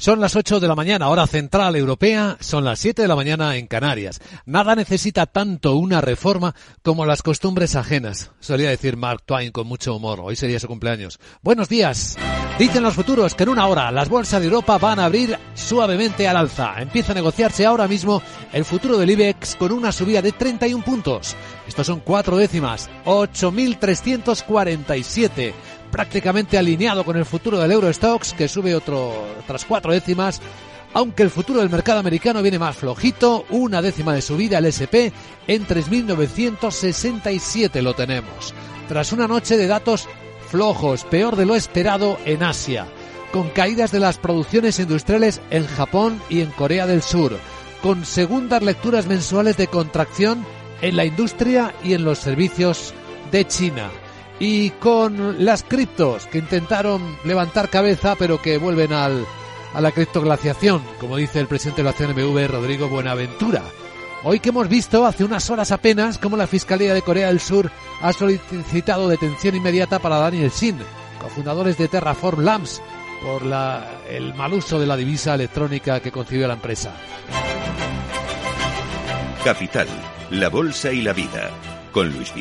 Son las 8 de la mañana, hora central europea, son las 7 de la mañana en Canarias. Nada necesita tanto una reforma como las costumbres ajenas, solía decir Mark Twain con mucho humor. Hoy sería su cumpleaños. Buenos días. Dicen los futuros que en una hora las bolsas de Europa van a abrir suavemente al alza. Empieza a negociarse ahora mismo el futuro del IBEX con una subida de 31 puntos. Estos son cuatro décimas, 8.347 prácticamente alineado con el futuro del Eurostox, que sube otro, otras cuatro décimas, aunque el futuro del mercado americano viene más flojito, una décima de subida el SP en 3.967 lo tenemos. Tras una noche de datos flojos, peor de lo esperado en Asia, con caídas de las producciones industriales en Japón y en Corea del Sur, con segundas lecturas mensuales de contracción en la industria y en los servicios de China y con las criptos que intentaron levantar cabeza pero que vuelven al, a la criptoglaciación, como dice el presidente de la CNBV, Rodrigo Buenaventura. Hoy que hemos visto hace unas horas apenas cómo la Fiscalía de Corea del Sur ha solicitado detención inmediata para Daniel Sin, cofundadores de Terraform Labs, por la, el mal uso de la divisa electrónica que concibió la empresa. Capital, la bolsa y la vida con Luis.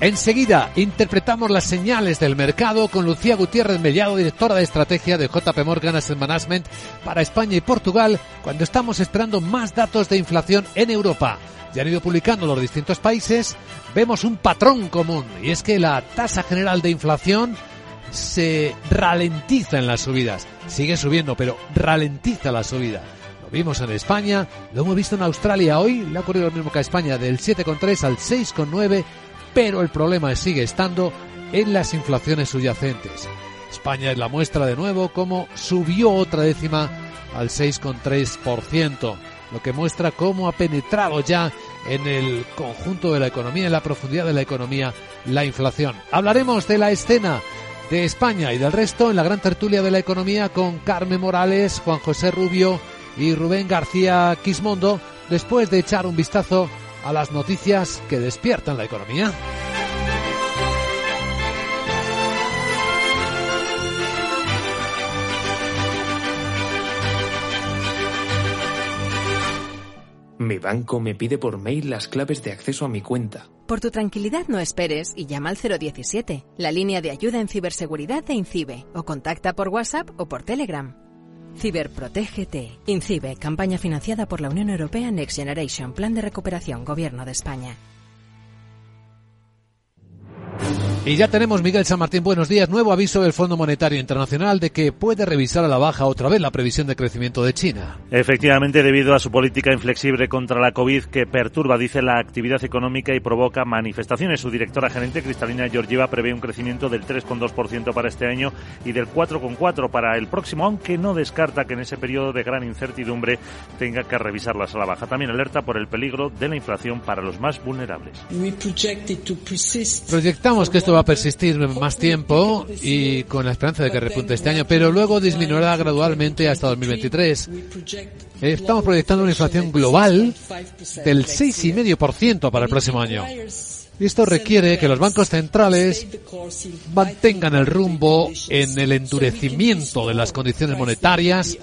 Enseguida interpretamos las señales del mercado con Lucía Gutiérrez Mellado, directora de estrategia de JP Morgan Asset Management para España y Portugal, cuando estamos esperando más datos de inflación en Europa. Ya han ido publicando los distintos países, vemos un patrón común y es que la tasa general de inflación se ralentiza en las subidas. Sigue subiendo, pero ralentiza la subida. Lo vimos en España, lo hemos visto en Australia hoy, le ha ocurrido lo mismo que a España, del 7,3 al 6,9, pero el problema sigue estando en las inflaciones subyacentes. España es la muestra de nuevo como subió otra décima al 6,3%, lo que muestra cómo ha penetrado ya en el conjunto de la economía, en la profundidad de la economía, la inflación. Hablaremos de la escena de España y del resto en la gran tertulia de la economía con Carmen Morales, Juan José Rubio, y Rubén García Quismondo después de echar un vistazo a las noticias que despiertan la economía. Mi banco me pide por mail las claves de acceso a mi cuenta. Por tu tranquilidad no esperes y llama al 017, la línea de ayuda en ciberseguridad de INCIBE, o contacta por WhatsApp o por Telegram. Ciberprotégete. INCIBE, campaña financiada por la Unión Europea Next Generation, Plan de Recuperación, Gobierno de España. Y ya tenemos, Miguel San Martín, buenos días. Nuevo aviso del Fondo Monetario Internacional de que puede revisar a la baja otra vez la previsión de crecimiento de China. Efectivamente, debido a su política inflexible contra la COVID que perturba, dice, la actividad económica y provoca manifestaciones. Su directora gerente, Cristalina Georgieva, prevé un crecimiento del 3,2% para este año y del 4,4% para el próximo, aunque no descarta que en ese periodo de gran incertidumbre tenga que revisarlas a la baja. También alerta por el peligro de la inflación para los más vulnerables. Proyectamos que esto va a persistir más tiempo y con la esperanza de que repunte este año, pero luego disminuirá gradualmente hasta 2023. Estamos proyectando una inflación global del 6,5% para el próximo año. Esto requiere que los bancos centrales mantengan el rumbo en el endurecimiento de las condiciones monetarias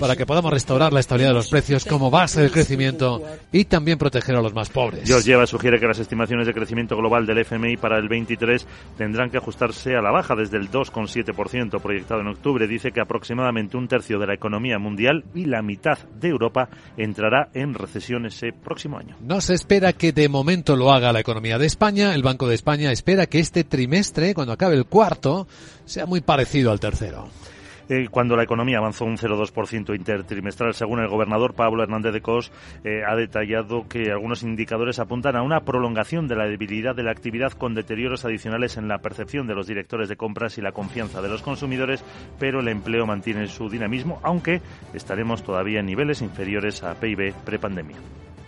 para que podamos restaurar la estabilidad de los precios como base del crecimiento y también proteger a los más pobres. Georgieva sugiere que las estimaciones de crecimiento global del FMI para el 23 tendrán que ajustarse a la baja desde el 2,7% proyectado en octubre. Dice que aproximadamente un tercio de la economía mundial y la mitad de Europa entrará en recesión ese próximo año. No se espera que de momento lo haga la economía de España, el Banco de España espera que este trimestre, cuando acabe el cuarto, sea muy parecido al tercero. Eh, cuando la economía avanzó un 0,2% intertrimestral, según el gobernador Pablo Hernández de Cos, eh, ha detallado que algunos indicadores apuntan a una prolongación de la debilidad de la actividad con deterioros adicionales en la percepción de los directores de compras y la confianza de los consumidores, pero el empleo mantiene su dinamismo, aunque estaremos todavía en niveles inferiores a PIB prepandemia.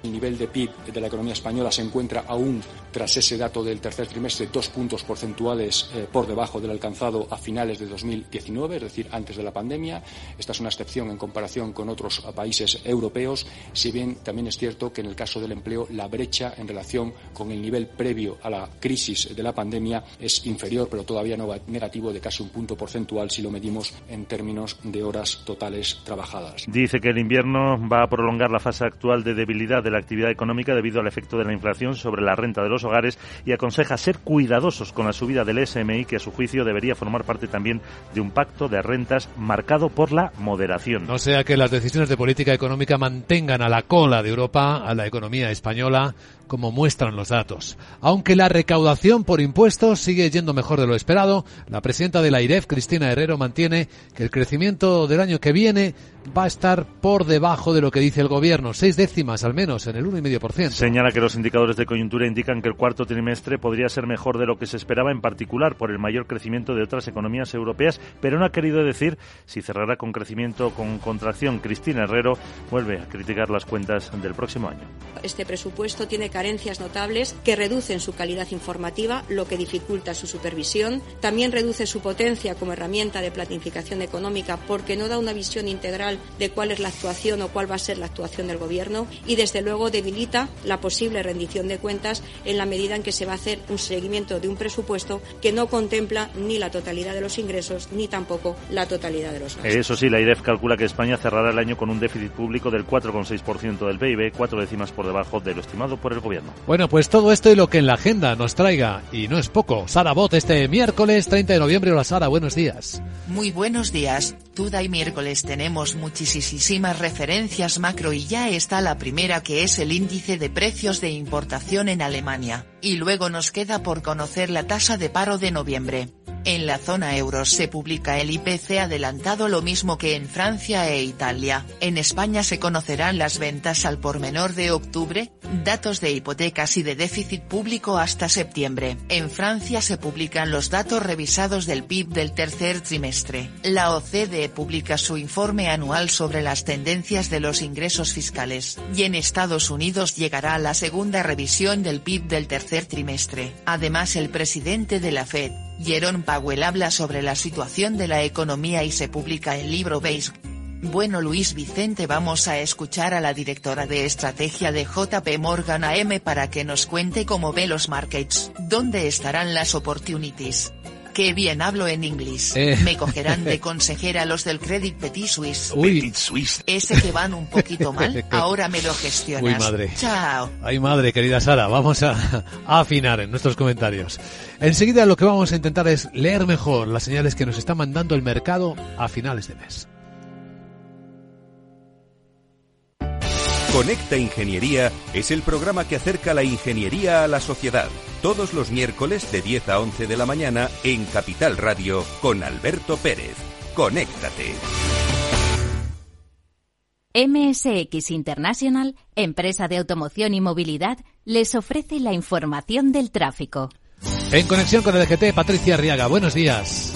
El nivel de PIB de la economía española se encuentra aún, tras ese dato del tercer trimestre, dos puntos porcentuales eh, por debajo del alcanzado a finales de 2019, es decir, antes de la pandemia. Esta es una excepción en comparación con otros países europeos, si bien también es cierto que en el caso del empleo la brecha en relación con el nivel previo a la crisis de la pandemia es inferior, pero todavía no negativo de casi un punto porcentual si lo medimos en términos de horas totales trabajadas. Dice que el invierno va a prolongar la fase actual de debilidad de la actividad económica debido al efecto de la inflación sobre la renta de los hogares y aconseja ser cuidadosos con la subida del SMI que a su juicio debería formar parte también de un pacto de rentas marcado por la moderación. No sea que las decisiones de política económica mantengan a la cola de Europa a la economía española como muestran los datos. Aunque la recaudación por impuestos sigue yendo mejor de lo esperado, la presidenta de la IREF, Cristina Herrero, mantiene que el crecimiento del año que viene va a estar por debajo de lo que dice el gobierno, seis décimas al menos, en el 1,5%. Señala que los indicadores de coyuntura indican que el cuarto trimestre podría ser mejor de lo que se esperaba, en particular por el mayor crecimiento de otras economías europeas, pero no ha querido decir si cerrará con crecimiento o con contracción. Cristina Herrero vuelve a criticar las cuentas del próximo año. Este presupuesto tiene carencias notables que reducen su calidad informativa, lo que dificulta su supervisión. También reduce su potencia como herramienta de planificación económica porque no da una visión integral de cuál es la actuación o cuál va a ser la actuación del Gobierno y, desde luego, debilita la posible rendición de cuentas en la medida en que se va a hacer un seguimiento de un presupuesto que no contempla ni la totalidad de los ingresos ni tampoco la totalidad de los gastos. Eso sí, la IREF calcula que España cerrará el año con un déficit público del 4,6% del PIB, cuatro décimas por debajo de lo estimado por el Gobierno. Bueno, pues todo esto y lo que en la agenda nos traiga, y no es poco, Sara Bot este miércoles 30 de noviembre. Hola Sara, buenos días. Muy buenos días. Tuda y miércoles tenemos muchísimas referencias macro y ya está la primera que es el índice de precios de importación en Alemania, y luego nos queda por conocer la tasa de paro de noviembre. En la zona euro se publica el IPC adelantado lo mismo que en Francia e Italia. En España se conocerán las ventas al por menor de octubre, datos de hipotecas y de déficit público hasta septiembre. En Francia se publican los datos revisados del PIB del tercer trimestre. La OCDE publica su informe anual sobre las tendencias de los ingresos fiscales. Y en Estados Unidos llegará la segunda revisión del PIB del tercer trimestre. Además el presidente de la Fed, Jerome Powell habla sobre la situación de la economía y se publica el libro Beige. Bueno Luis Vicente vamos a escuchar a la directora de estrategia de JP Morgan AM para que nos cuente cómo ve los markets, dónde estarán las opportunities. Qué bien hablo en inglés. Eh. Me cogerán de consejera los del Credit Petit Suisse. Uy. Ese que van un poquito mal, ahora me lo gestionas. Uy, madre. Chao. Ay, madre, querida Sara, vamos a, a afinar en nuestros comentarios. Enseguida lo que vamos a intentar es leer mejor las señales que nos está mandando el mercado a finales de mes. Conecta Ingeniería es el programa que acerca la ingeniería a la sociedad. Todos los miércoles de 10 a 11 de la mañana en Capital Radio con Alberto Pérez. Conéctate. MSX International, empresa de automoción y movilidad, les ofrece la información del tráfico. En conexión con el DGT, Patricia Arriaga, buenos días.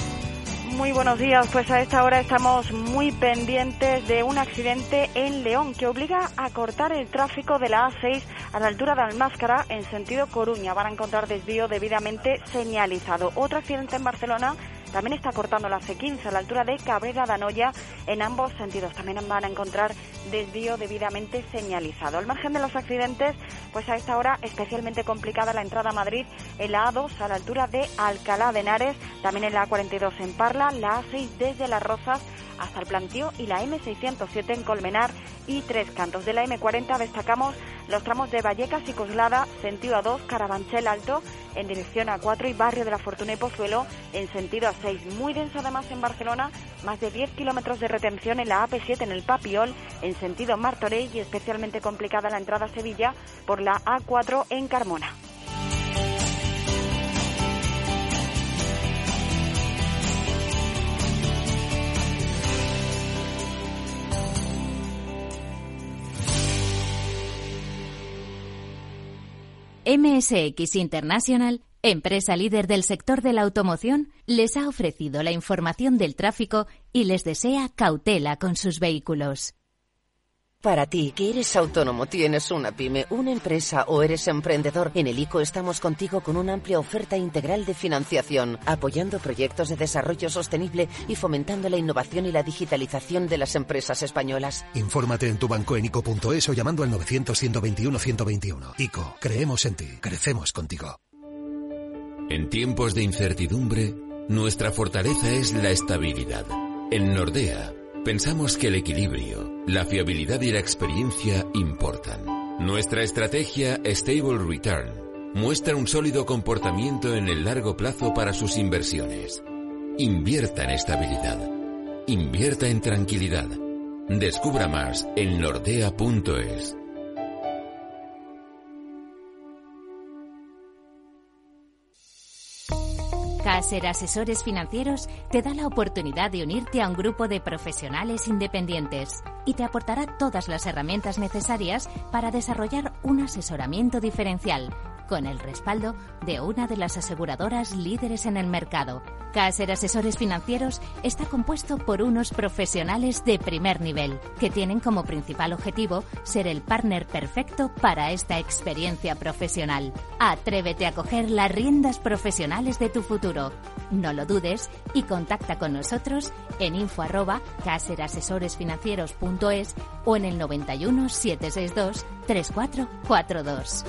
Muy buenos días, pues a esta hora estamos muy pendientes de un accidente en León que obliga a cortar el tráfico de la A6 a la altura de Almáscara en sentido Coruña. Van a encontrar desvío debidamente señalizado. Otro accidente en Barcelona también está cortando la C15 a la altura de Cabrera Danoya en ambos sentidos. También van a encontrar desvío debidamente señalizado. Al margen de los accidentes, pues a esta hora especialmente complicada la entrada a Madrid en la A2 a la altura de Alcalá de Henares, también en la A42 en Parla, la A6 desde Las Rozas hasta el Plantío y la M607 en Colmenar y Tres Cantos. De la M40 destacamos los tramos de Vallecas y Coslada, sentido A2, Carabanchel Alto, en dirección A4 y Barrio de la Fortuna y Pozuelo, en sentido A6. Muy denso además en Barcelona, más de 10 kilómetros de retención en la AP7 en el Papiol, en sentido Martorell y especialmente complicada la entrada a Sevilla por la A4 en Carmona. MSX International, empresa líder del sector de la automoción, les ha ofrecido la información del tráfico y les desea cautela con sus vehículos. Para ti, que eres autónomo, tienes una pyme, una empresa o eres emprendedor, en el ICO estamos contigo con una amplia oferta integral de financiación, apoyando proyectos de desarrollo sostenible y fomentando la innovación y la digitalización de las empresas españolas. Infórmate en tu banco en ICO.es o llamando al 900-121-121. ICO, creemos en ti, crecemos contigo. En tiempos de incertidumbre, nuestra fortaleza es la estabilidad. En Nordea, Pensamos que el equilibrio, la fiabilidad y la experiencia importan. Nuestra estrategia Stable Return muestra un sólido comportamiento en el largo plazo para sus inversiones. Invierta en estabilidad. Invierta en tranquilidad. Descubra más en nordea.es. Caser Asesores Financieros te da la oportunidad de unirte a un grupo de profesionales independientes y te aportará todas las herramientas necesarias para desarrollar un asesoramiento diferencial con el respaldo de una de las aseguradoras líderes en el mercado. Caser Asesores Financieros está compuesto por unos profesionales de primer nivel que tienen como principal objetivo ser el partner perfecto para esta experiencia profesional. Atrévete a coger las riendas profesionales de tu futuro. No lo dudes y contacta con nosotros en info arroba caserasesoresfinancieros.es o en el 91 762 3442.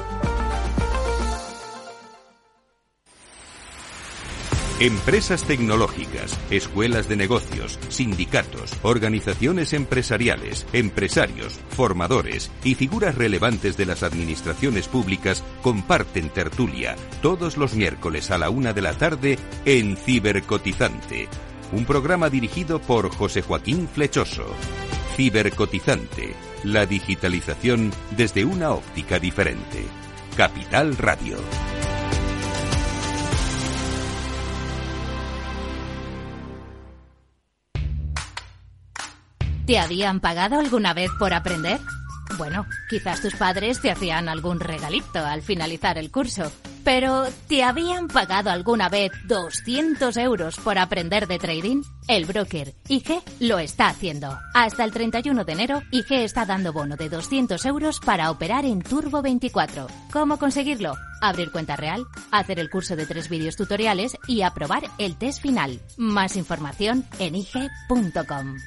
Empresas tecnológicas, escuelas de negocios, sindicatos, organizaciones empresariales, empresarios, formadores y figuras relevantes de las administraciones públicas comparten tertulia todos los miércoles a la una de la tarde en Cibercotizante, un programa dirigido por José Joaquín Flechoso. Cibercotizante, la digitalización desde una óptica diferente. Capital Radio. ¿Te habían pagado alguna vez por aprender? Bueno, quizás tus padres te hacían algún regalito al finalizar el curso. Pero, ¿te habían pagado alguna vez 200 euros por aprender de trading? El broker IG lo está haciendo. Hasta el 31 de enero, IG está dando bono de 200 euros para operar en Turbo 24. ¿Cómo conseguirlo? Abrir cuenta real, hacer el curso de tres vídeos tutoriales y aprobar el test final. Más información en IG.com.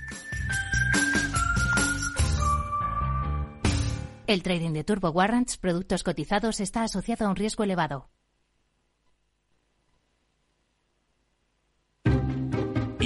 El trading de Turbo Warrants, productos cotizados, está asociado a un riesgo elevado.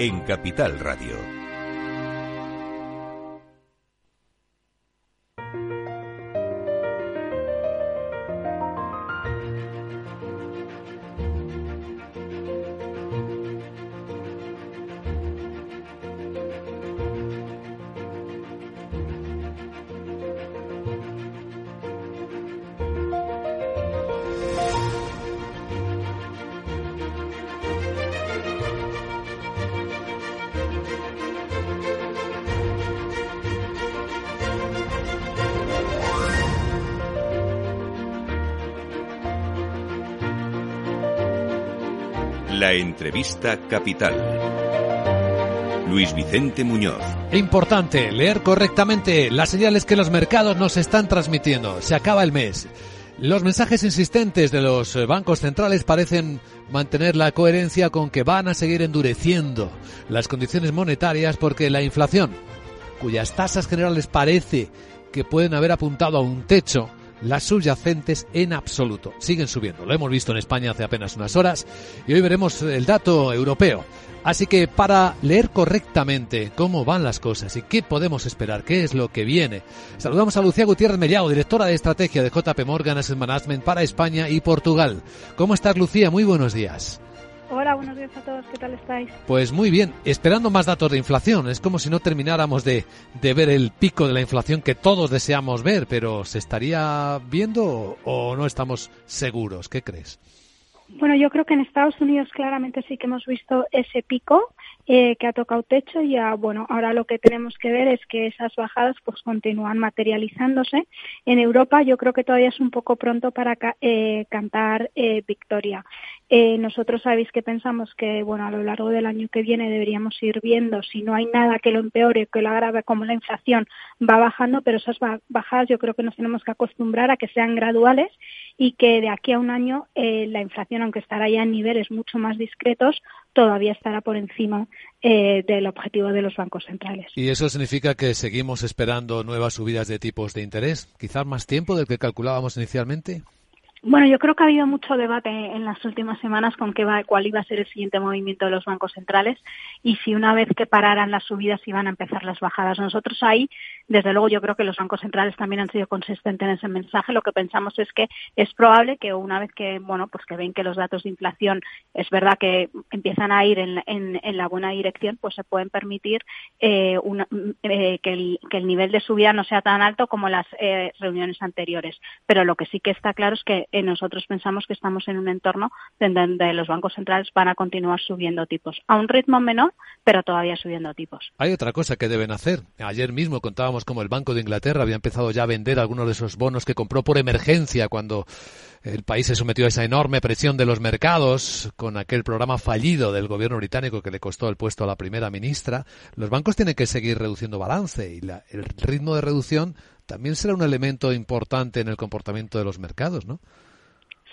en Capital Radio. La entrevista capital. Luis Vicente Muñoz. Importante, leer correctamente las señales que los mercados nos están transmitiendo. Se acaba el mes. Los mensajes insistentes de los bancos centrales parecen mantener la coherencia con que van a seguir endureciendo las condiciones monetarias porque la inflación, cuyas tasas generales parece que pueden haber apuntado a un techo, las subyacentes en absoluto siguen subiendo. Lo hemos visto en España hace apenas unas horas y hoy veremos el dato europeo. Así que para leer correctamente cómo van las cosas y qué podemos esperar, qué es lo que viene, saludamos a Lucía Gutiérrez Mellao, directora de estrategia de JP Morgan Asset Management para España y Portugal. ¿Cómo estás, Lucía? Muy buenos días. Hola, buenos días a todos, ¿qué tal estáis? Pues muy bien, esperando más datos de inflación. Es como si no termináramos de, de ver el pico de la inflación que todos deseamos ver, pero ¿se estaría viendo o no estamos seguros? ¿Qué crees? Bueno, yo creo que en Estados Unidos claramente sí que hemos visto ese pico eh, que ha tocado techo y ya, bueno, ahora lo que tenemos que ver es que esas bajadas pues continúan materializándose. En Europa yo creo que todavía es un poco pronto para eh, cantar eh, victoria. Eh, nosotros sabéis que pensamos que, bueno, a lo largo del año que viene deberíamos ir viendo si no hay nada que lo empeore que lo agrave como la inflación va bajando, pero esas bajadas yo creo que nos tenemos que acostumbrar a que sean graduales y que de aquí a un año eh, la inflación, aunque estará ya en niveles mucho más discretos, todavía estará por encima eh, del objetivo de los bancos centrales. ¿Y eso significa que seguimos esperando nuevas subidas de tipos de interés? ¿Quizás más tiempo del que calculábamos inicialmente? Bueno, yo creo que ha habido mucho debate en las últimas semanas con qué va, cuál iba a ser el siguiente movimiento de los bancos centrales y si una vez que pararan las subidas iban a empezar las bajadas. Nosotros ahí, desde luego, yo creo que los bancos centrales también han sido consistentes en ese mensaje. Lo que pensamos es que es probable que una vez que, bueno, pues que ven que los datos de inflación es verdad que empiezan a ir en, en, la buena dirección, pues se pueden permitir eh, una, eh, que, el, que, el, nivel de subida no sea tan alto como las eh, reuniones anteriores. Pero lo que sí que está claro es que eh, nosotros pensamos que estamos en un entorno donde los bancos centrales van a continuar subiendo tipos, a un ritmo menor, pero todavía subiendo tipos. Hay otra cosa que deben hacer. Ayer mismo contábamos cómo el Banco de Inglaterra había empezado ya a vender algunos de esos bonos que compró por emergencia cuando el país se sometió a esa enorme presión de los mercados con aquel programa fallido del gobierno británico que le costó el puesto a la primera ministra. Los bancos tienen que seguir reduciendo balance y el ritmo de reducción también será un elemento importante en el comportamiento de los mercados, ¿no?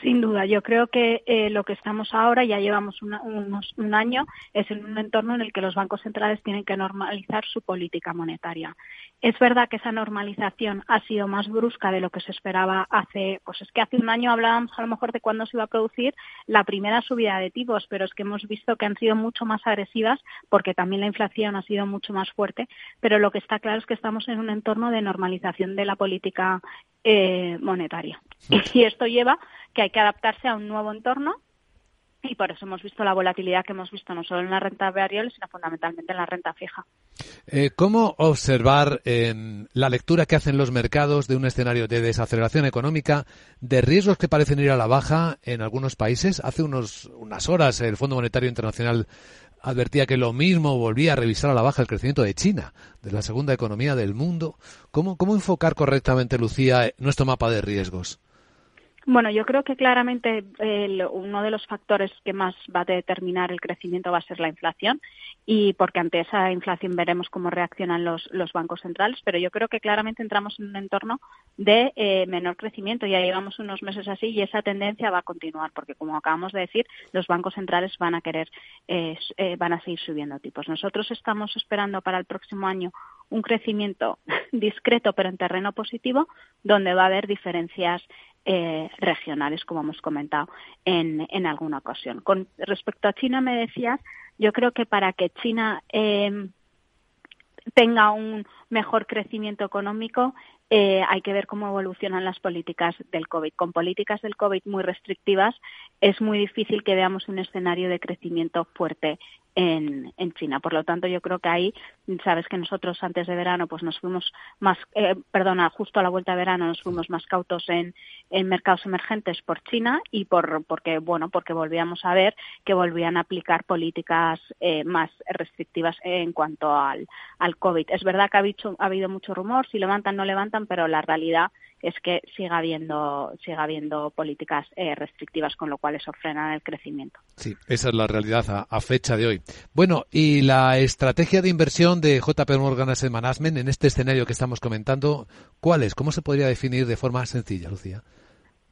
Sin duda, yo creo que eh, lo que estamos ahora, ya llevamos un año, es en un entorno en el que los bancos centrales tienen que normalizar su política monetaria. Es verdad que esa normalización ha sido más brusca de lo que se esperaba hace, pues es que hace un año hablábamos a lo mejor de cuándo se iba a producir la primera subida de tipos, pero es que hemos visto que han sido mucho más agresivas porque también la inflación ha sido mucho más fuerte, pero lo que está claro es que estamos en un entorno de normalización de la política eh, monetaria. Y esto lleva que hay que adaptarse a un nuevo entorno y por eso hemos visto la volatilidad que hemos visto no solo en la renta variable, sino fundamentalmente en la renta fija. Eh, ¿Cómo observar en la lectura que hacen los mercados de un escenario de desaceleración económica, de riesgos que parecen ir a la baja en algunos países? Hace unos, unas horas el Fondo Monetario Internacional advertía que lo mismo volvía a revisar a la baja el crecimiento de China, de la segunda economía del mundo. ¿Cómo, cómo enfocar correctamente, Lucía, nuestro mapa de riesgos? Bueno, yo creo que claramente uno de los factores que más va a determinar el crecimiento va a ser la inflación y porque ante esa inflación veremos cómo reaccionan los, los bancos centrales, pero yo creo que claramente entramos en un entorno de eh, menor crecimiento. Ya llevamos unos meses así y esa tendencia va a continuar porque, como acabamos de decir, los bancos centrales van a querer, eh, eh, van a seguir subiendo tipos. Nosotros estamos esperando para el próximo año un crecimiento discreto pero en terreno positivo, donde va a haber diferencias eh, regionales, como hemos comentado en, en, alguna ocasión. Con respecto a China, me decías, yo creo que para que China eh, tenga un mejor crecimiento económico, eh, hay que ver cómo evolucionan las políticas del COVID. Con políticas del COVID muy restrictivas, es muy difícil que veamos un escenario de crecimiento fuerte en, en, China. Por lo tanto, yo creo que ahí, sabes que nosotros antes de verano, pues nos fuimos más, eh, perdona, justo a la vuelta de verano nos fuimos más cautos en, mercados emergentes por China y por, porque, bueno, porque volvíamos a ver que volvían a aplicar políticas eh, más restrictivas en cuanto al, al COVID. Es verdad que ha habido, ha habido mucho rumor, si levantan, no levantan, pero la realidad es que siga habiendo, siga habiendo políticas eh, restrictivas, con lo cual eso frena el crecimiento. Sí, esa es la realidad a, fecha de hoy. Bueno, y la estrategia de inversión de JP Morgan Asset Management en este escenario que estamos comentando, ¿cuál es? ¿Cómo se podría definir de forma sencilla, Lucía?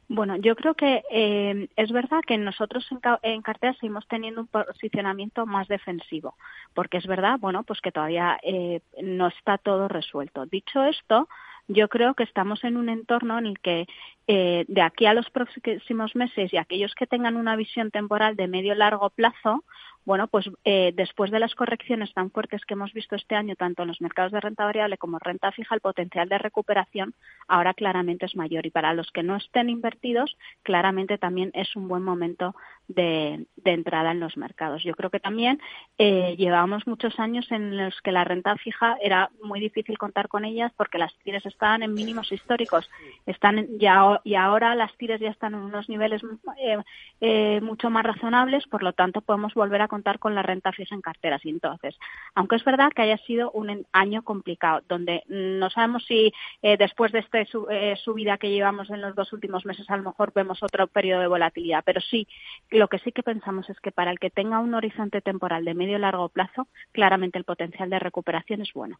Bueno, yo creo que eh, es verdad que nosotros en, en, cartera seguimos teniendo un posicionamiento más defensivo, porque es verdad, bueno, pues que todavía eh, no está todo resuelto. Dicho esto, yo creo que estamos en un entorno en el que eh, de aquí a los próximos meses y aquellos que tengan una visión temporal de medio largo plazo, bueno, pues eh, después de las correcciones tan fuertes que hemos visto este año, tanto en los mercados de renta variable como renta fija, el potencial de recuperación ahora claramente es mayor. Y para los que no estén invertidos, claramente también es un buen momento de, entrada en los mercados. Yo creo que también eh, llevábamos muchos años en los que la renta fija era muy difícil contar con ellas porque las tires estaban en mínimos históricos. Están ya, y ahora las tires ya están en unos niveles eh, eh, mucho más razonables, por lo tanto podemos volver a contar con la renta fija en carteras. Y entonces, aunque es verdad que haya sido un año complicado, donde no sabemos si eh, después de esta eh, subida que llevamos en los dos últimos meses, a lo mejor vemos otro periodo de volatilidad, pero sí, lo que sí que pensamos es que para el que tenga un horizonte temporal de medio y largo plazo, claramente el potencial de recuperación es bueno.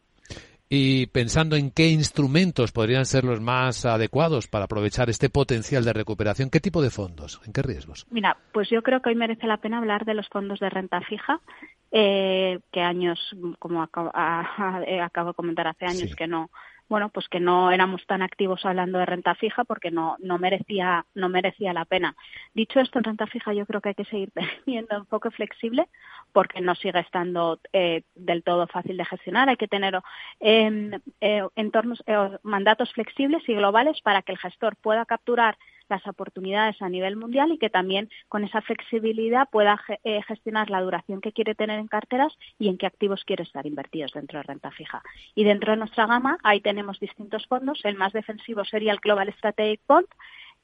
Y pensando en qué instrumentos podrían ser los más adecuados para aprovechar este potencial de recuperación, ¿qué tipo de fondos? ¿En qué riesgos? Mira, pues yo creo que hoy merece la pena hablar de los fondos de renta fija, eh, que años, como acabo, acabo de comentar hace años, que no, bueno, pues que no éramos tan activos hablando de renta fija porque no, no merecía, no merecía la pena. Dicho esto, en renta fija yo creo que hay que seguir teniendo enfoque flexible porque no sigue estando eh, del todo fácil de gestionar. Hay que tener em, eh, entornos, eh, mandatos flexibles y globales para que el gestor pueda capturar las oportunidades a nivel mundial y que también con esa flexibilidad pueda eh, gestionar la duración que quiere tener en carteras y en qué activos quiere estar invertidos dentro de renta fija. Y dentro de nuestra gama, ahí tenemos distintos fondos. El más defensivo sería el Global Strategic Bond,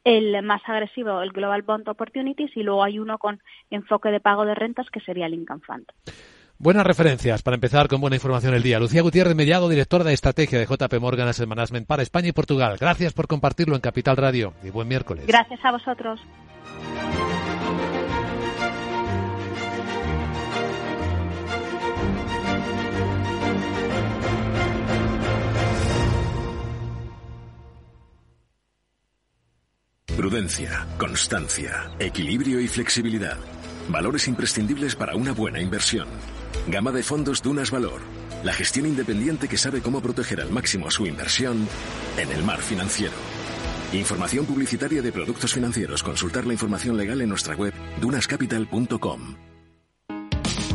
el más agresivo, el Global Bond Opportunities, y luego hay uno con enfoque de pago de rentas que sería el Income Fund. Buenas referencias para empezar con buena información el día. Lucía Gutiérrez Mellado, directora de estrategia de JP Morgan Asset Management para España y Portugal. Gracias por compartirlo en Capital Radio y buen miércoles. Gracias a vosotros. Prudencia, constancia, equilibrio y flexibilidad. Valores imprescindibles para una buena inversión. Gama de fondos Dunas Valor. La gestión independiente que sabe cómo proteger al máximo su inversión en el mar financiero. Información publicitaria de productos financieros. Consultar la información legal en nuestra web dunascapital.com.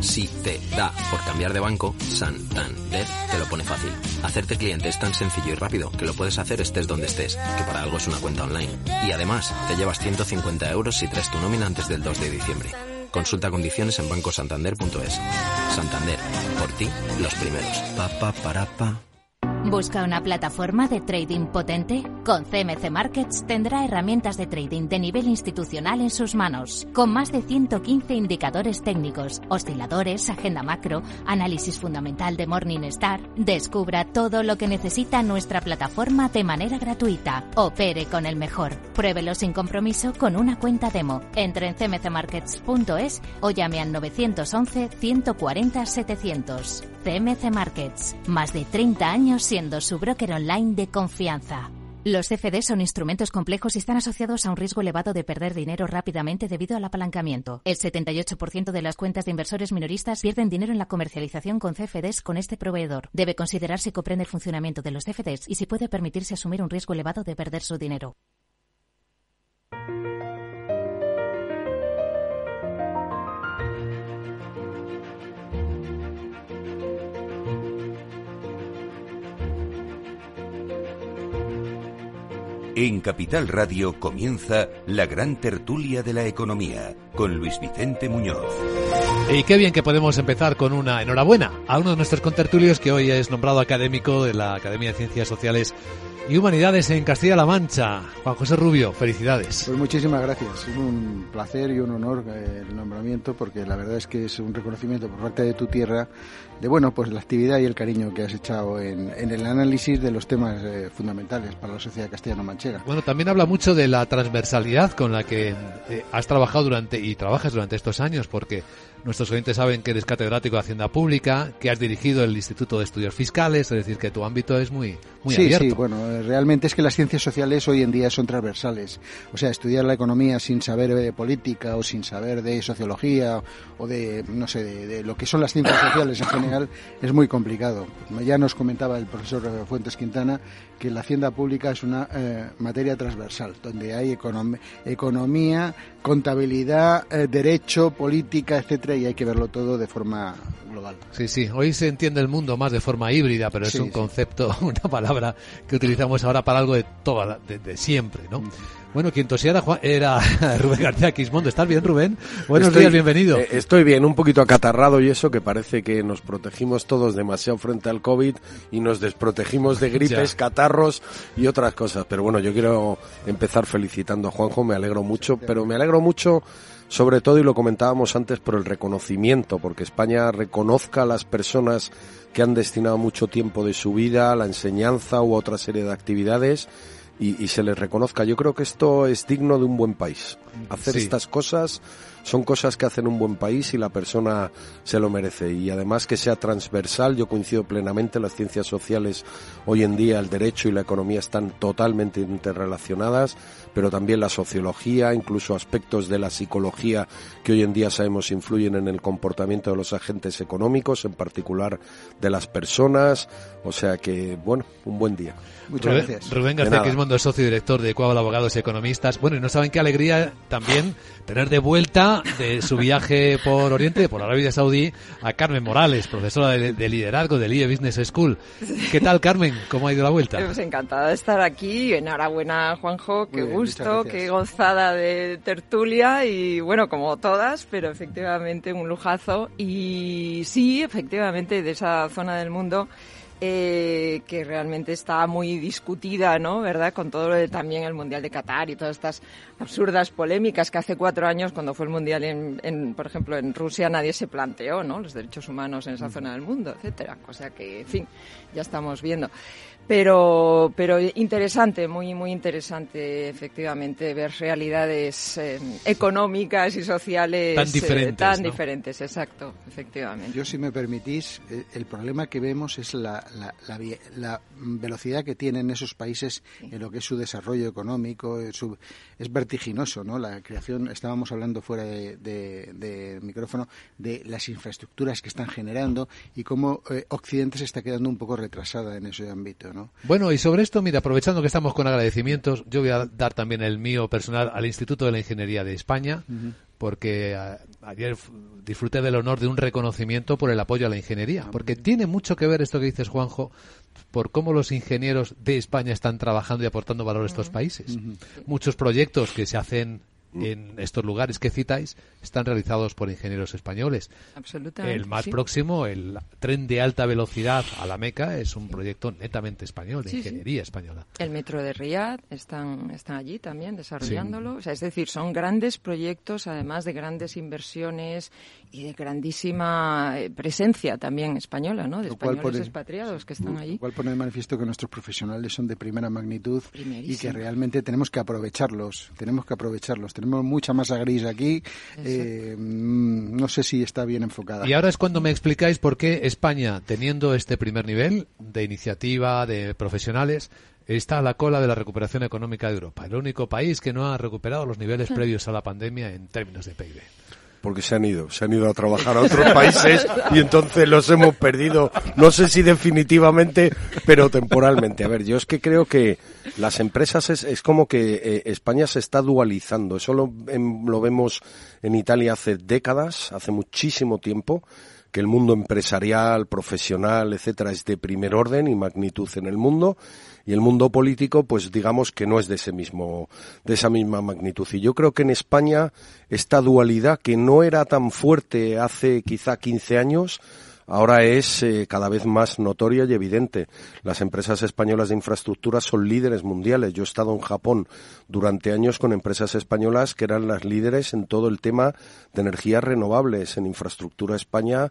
Si te da por cambiar de banco, Santander te lo pone fácil. Hacerte cliente es tan sencillo y rápido que lo puedes hacer estés donde estés, que para algo es una cuenta online. Y además, te llevas 150 euros si traes tu nómina antes del 2 de diciembre. Consulta condiciones en bancosantander.es. Santander, por ti, los primeros. Pa, pa, para, pa. ¿Busca una plataforma de trading potente? Con CMC Markets tendrá herramientas de trading de nivel institucional en sus manos, con más de 115 indicadores técnicos, osciladores, agenda macro, análisis fundamental de Morningstar. Descubra todo lo que necesita nuestra plataforma de manera gratuita. Opere con el mejor. Pruébelo sin compromiso con una cuenta demo. Entre en cmcmarkets.es o llame al 911 140 700. CMC Markets. Más de 30 años siendo su broker online de confianza. Los CFD son instrumentos complejos y están asociados a un riesgo elevado de perder dinero rápidamente debido al apalancamiento. El 78% de las cuentas de inversores minoristas pierden dinero en la comercialización con CFDs con este proveedor. Debe considerar si comprende el funcionamiento de los CFDs y si puede permitirse asumir un riesgo elevado de perder su dinero. En Capital Radio comienza la gran tertulia de la economía con Luis Vicente Muñoz. Y qué bien que podemos empezar con una enhorabuena a uno de nuestros contertulios que hoy es nombrado académico de la Academia de Ciencias Sociales y Humanidades en Castilla-La Mancha. Juan José Rubio, felicidades. Pues muchísimas gracias. Es un placer y un honor eh, el nombramiento porque la verdad es que es un reconocimiento por parte de tu tierra de bueno pues la actividad y el cariño que has echado en, el análisis de los temas eh, fundamentales para la sociedad castellano-manchega. Bueno, también habla mucho de la transversalidad con la que eh, has trabajado durante y trabajas durante estos años porque Nuestros oyentes saben que eres catedrático de Hacienda Pública, que has dirigido el Instituto de Estudios Fiscales, es decir, que tu ámbito es muy, muy sí, abierto. Sí, bueno, realmente es que las ciencias sociales hoy en día son transversales. O sea, estudiar la economía sin saber de política o sin saber de sociología o de, no sé, de, lo que son las ciencias sociales en general es muy complicado. Ya nos comentaba el profesor Fuentes Quintana que la hacienda pública es una eh, materia transversal, donde hay economía, contabilidad, eh, derecho, política, etcétera, y hay que verlo todo de forma global. Sí, sí. Hoy se entiende el mundo más de forma híbrida, pero es un concepto, una palabra que utilizamos ahora para algo de toda, de, de siempre, ¿no? Bueno, quien tosía era, era Rubén García Quismondo. ¿Estás bien, Rubén? Buenos días, bienvenido. Eh, estoy bien, un poquito acatarrado y eso, que parece que nos protegimos todos demasiado frente al COVID y nos desprotegimos de gripes, catarros y otras cosas. Pero bueno, yo quiero empezar felicitando a Juanjo, me alegro mucho, pero me alegro mucho sobre todo, y lo comentábamos antes, por el reconocimiento, porque España reconozca a las personas que han destinado mucho tiempo de su vida a la enseñanza u otra serie de actividades y, se les reconozca. Yo creo que esto es digno de un buen país. Hacer estas cosas son cosas que hacen un buen país y la persona se lo merece. Y además que sea transversal, yo coincido plenamente, las ciencias sociales hoy en día, el derecho y la economía están totalmente interrelacionadas, pero también la sociología, incluso aspectos de la psicología que hoy en día sabemos influyen en el comportamiento de los agentes económicos, en particular de las personas. O sea que, bueno, un buen día. Muchas gracias. Rubén García Quismondo es socio director de Coabal Abogados y Economistas. Bueno, y no saben qué alegría también tener de vuelta de su viaje por Oriente, por Arabia Saudí, a Carmen Morales, profesora de, liderazgo del IE Business School. ¿Qué tal, Carmen? ¿Cómo ha ido la vuelta? Pues encantada de estar aquí. Enhorabuena, Juanjo. Qué gusto, qué gozada de tertulia y bueno, como todas, pero efectivamente un lujazo. Y sí, efectivamente, de esa zona del mundo eh, que realmente está muy discutida, ¿no? ¿Verdad? Con todo lo de también el Mundial de Qatar y todas estas absurdas polémicas que hace cuatro años, cuando fue el Mundial, en, en, por ejemplo, en Rusia, nadie se planteó, ¿no? Los derechos humanos en esa zona del mundo, etcétera. O sea que, en fin, ya estamos viendo pero pero interesante muy muy interesante efectivamente ver realidades eh, económicas y sociales tan diferentes, tan diferentes exacto efectivamente. Yo si me permitís eh, el problema que vemos es la, la, la, velocidad que tienen esos países en lo que es su desarrollo económico es, es vertiginoso no la creación estábamos hablando fuera de, de, micrófono de las infraestructuras que están generando y cómo eh, Occidente se está quedando un poco retrasada en ese ámbito ¿no? Bueno, y sobre esto, mira, aprovechando que estamos con agradecimientos, yo voy a dar también el mío personal al Instituto de la Ingeniería de España, porque ayer disfruté del honor de un reconocimiento por el apoyo a la ingeniería, porque tiene mucho que ver esto que dices, Juanjo, por cómo los ingenieros de España están trabajando y aportando valor a estos países. Muchos proyectos que se hacen en estos lugares que citáis están realizados por ingenieros españoles. Absolutamente. El más próximo, el tren de alta velocidad a la Meca, es un proyecto netamente español, de ingeniería española. El metro de Riyadh están, están allí también desarrollándolo. O sea, es decir, son grandes proyectos, además de grandes inversiones y de grandísima eh, presencia también española, ¿no? De españoles expatriados que están allí. Lo cual pone de manifiesto que nuestros profesionales son de primera magnitud y que realmente tenemos que aprovecharlos. Tenemos que aprovecharlos tenemos mucha masa gris aquí. Eh, mm, no sé si está bien enfocada. Y ahora es cuando me explicáis por qué España, teniendo este primer nivel de iniciativa, de profesionales, está a la cola de la recuperación económica de Europa. El único país que no ha recuperado los niveles previos a la pandemia en términos de PIB porque se han ido, se han ido a trabajar a otros países y entonces los hemos perdido, no sé si definitivamente, pero temporalmente. A ver, yo es que creo que las empresas es, es como que eh, España se está dualizando, eso lo, lo vemos en Italia hace décadas, hace muchísimo tiempo que el mundo empresarial, profesional, etcétera, es de primer orden y magnitud en el mundo y el mundo político, pues digamos que no es de ese mismo, de esa misma magnitud. Y yo creo que en España esta dualidad que no era tan fuerte hace quizá 15 años, ahora es eh, cada vez más notoria y evidente. Las empresas españolas de infraestructura son líderes mundiales. Yo he estado en Japón durante años con empresas españolas que eran las líderes en todo el tema de energías renovables. En infraestructura España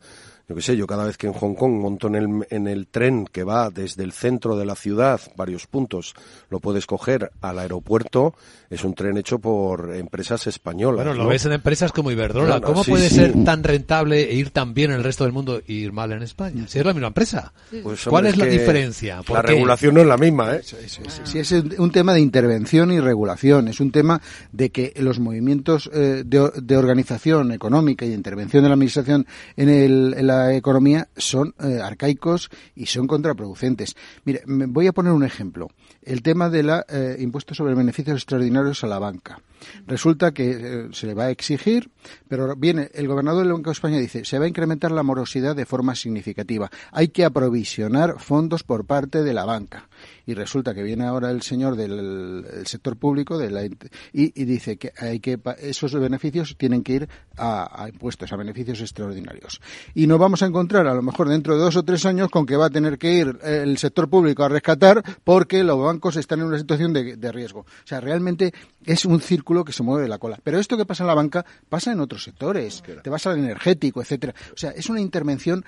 yo qué sé, yo cada vez que en Hong Kong monto en el, en el tren que va desde el centro de la ciudad, varios puntos, lo puedes coger al aeropuerto, es un tren hecho por empresas españolas. Bueno, lo ves en empresas como Iberdrola. ¿Cómo puede ser tan rentable e ir tan bien en el resto del mundo e ir mal en España? Si es la misma empresa. Pues, ¿Cuál es, la diferencia? La regulación no es la misma, ¿eh? Sí, es un tema de intervención y regulación. Es un tema de que los movimientos eh, de, organización económica y de intervención de la administración en, el, en la economía son eh, arcaicos y son contraproducentes. Mire, me voy a poner un ejemplo. El tema del eh, impuesto sobre beneficios extraordinarios a la banca. Resulta que eh, se le va a exigir, pero viene el gobernador del Banco de España dice se va a incrementar la morosidad de forma significativa. Hay que aprovisionar fondos por parte de la banca y resulta que viene ahora el señor del sector público de la, y, dice que hay que esos beneficios tienen que ir a, impuestos, a beneficios extraordinarios. Y nos vamos a encontrar a lo mejor dentro de dos o tres años con que va a tener que ir el sector público a rescatar porque los bancos están en una situación de, de riesgo. O sea, realmente es un círculo que se mueve de la cola. Pero esto que pasa en la banca pasa en otros sectores. Te vas al energético, etcétera. O sea, es una intervención